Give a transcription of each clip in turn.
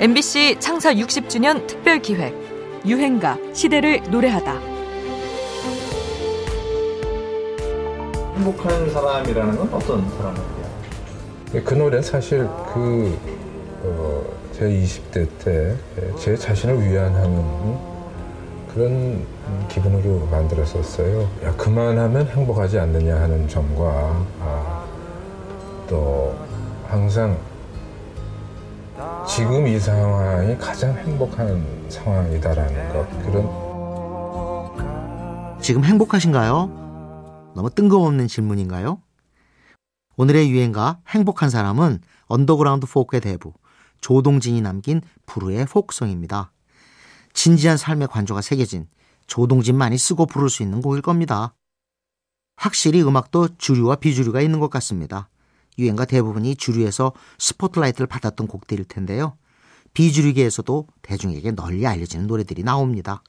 MBC 창사 60주년 특별 기획 유행가 시대를 노래하다. 행복한 사람이라는 건 어떤 사람이에요? 그 노래 사실 그, 어, 제 20대 때 제 자신을 위안하는 그런 기분으로 만들었었어요. 야, 그만하면 행복하지 않느냐 하는 점과, 아, 또 항상 지금 이 상황이 가장 행복한 상황이다라는 것, 그런. 지금 행복하신가요? 너무 뜬금없는 질문인가요? 오늘의 유행가 행복한 사람은 언더그라운드 포크의 대부 조동진이 남긴 불후의 포크송입니다. 진지한 삶의 관조가 새겨진 조동진만이 쓰고 부를 수 있는 곡일 겁니다. 확실히 음악도 주류와 비주류가 있는 것 같습니다. 유행가 대부분이 주류에서 스포트라이트를 받았던 곡들일 텐데요. 비주류계에서도 대중에게 널리 알려지는 노래들이 나옵니다.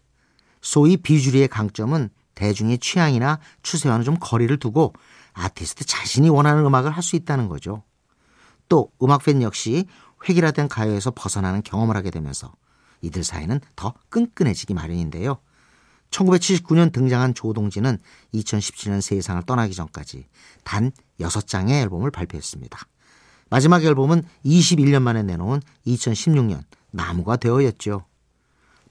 소위 비주류의 강점은 대중의 취향이나 추세와는 좀 거리를 두고 아티스트 자신이 원하는 음악을 할 수 있다는 거죠. 또 음악팬 역시 획일화된 가요에서 벗어나는 경험을 하게 되면서 이들 사이는 더 끈끈해지기 마련인데요. 1979년 등장한 조동진은 2017년 세상을 떠나기 전까지 단 6장의 앨범을 발표했습니다. 마지막 앨범은 21년 만에 내놓은 2016년 나무가 되어였죠.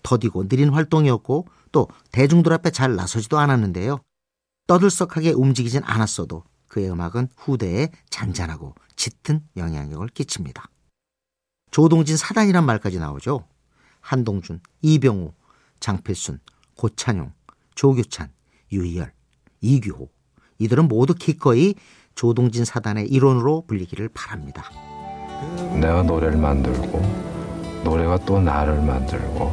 더디고 느린 활동이었고 또 대중들 앞에 잘 나서지도 않았는데요. 떠들썩하게 움직이진 않았어도 그의 음악은 후대에 잔잔하고 짙은 영향력을 끼칩니다. 조동진 사단이란 말까지 나오죠. 한동준, 이병우, 장필순, 고찬용, 조규찬, 유희열, 이규호 이들은 모두 기꺼이 조동진 사단의 일원으로 불리기를 바랍니다. 내가 노래를 만들고 노래가 또 나를 만들고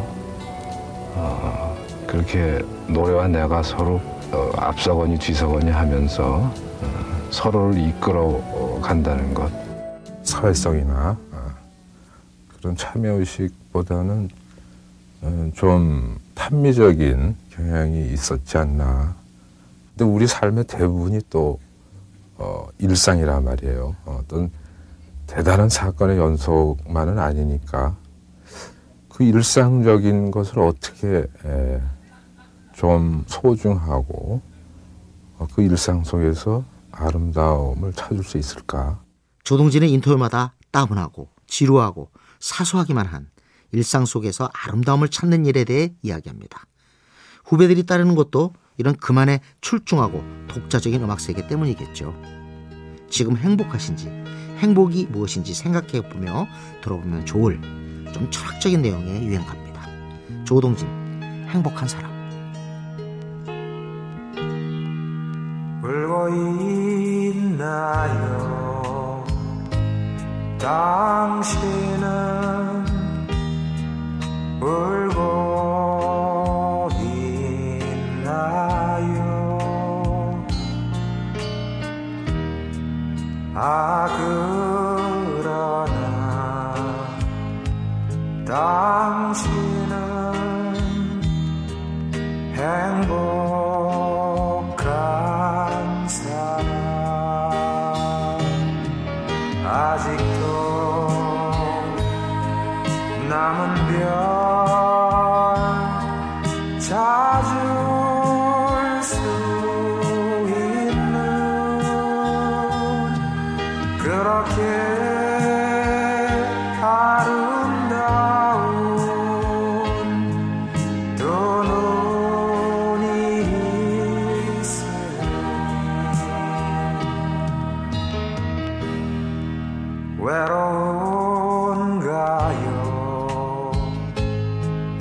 어, 그렇게 노래와 내가 서로 어, 앞서거니 뒤서거니 하면서 어, 서로를 이끌어 간다는 것 사회성이나 어, 그런 참여 의식보다는 어, 좀 판미적인 경향이 있었지 않나. 근데 우리 삶의 대부분이 또 어, 일상이란 말이에요. 어떤 대단한 사건의 연속만은 아니니까 그 일상적인 것을 어떻게 에, 좀 소중하고 어, 그 일상 속에서 아름다움을 찾을 수 있을까? 조동진의 인터뷰마다 따분하고 지루하고 사소하기만 한 일상 속에서 아름다움을 찾는 일에 대해 이야기합니다. 후배들이 따르는 것도 이런 그만의 출중하고 독자적인 음악 세계 때문이겠죠. 지금 행복하신지, 행복이 무엇인지 생각해 보며 들어보면 좋을 좀 철학적인 내용의 유행가입니다. 조동진, 행복한 사람. 울고 있나요? 당신은 울고 있나요? 아 그러나 당신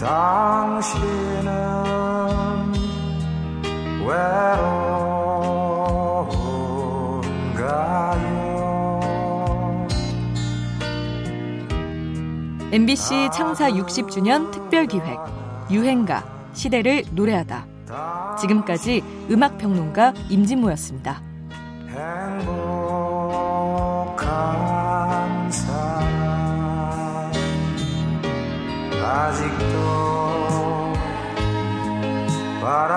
당신은 외로운가요 MBC 창사 60주년 특별 기획 유행가 시대를 노래하다. 지금까지 음악 평론가 임진모였습니다. 행복 para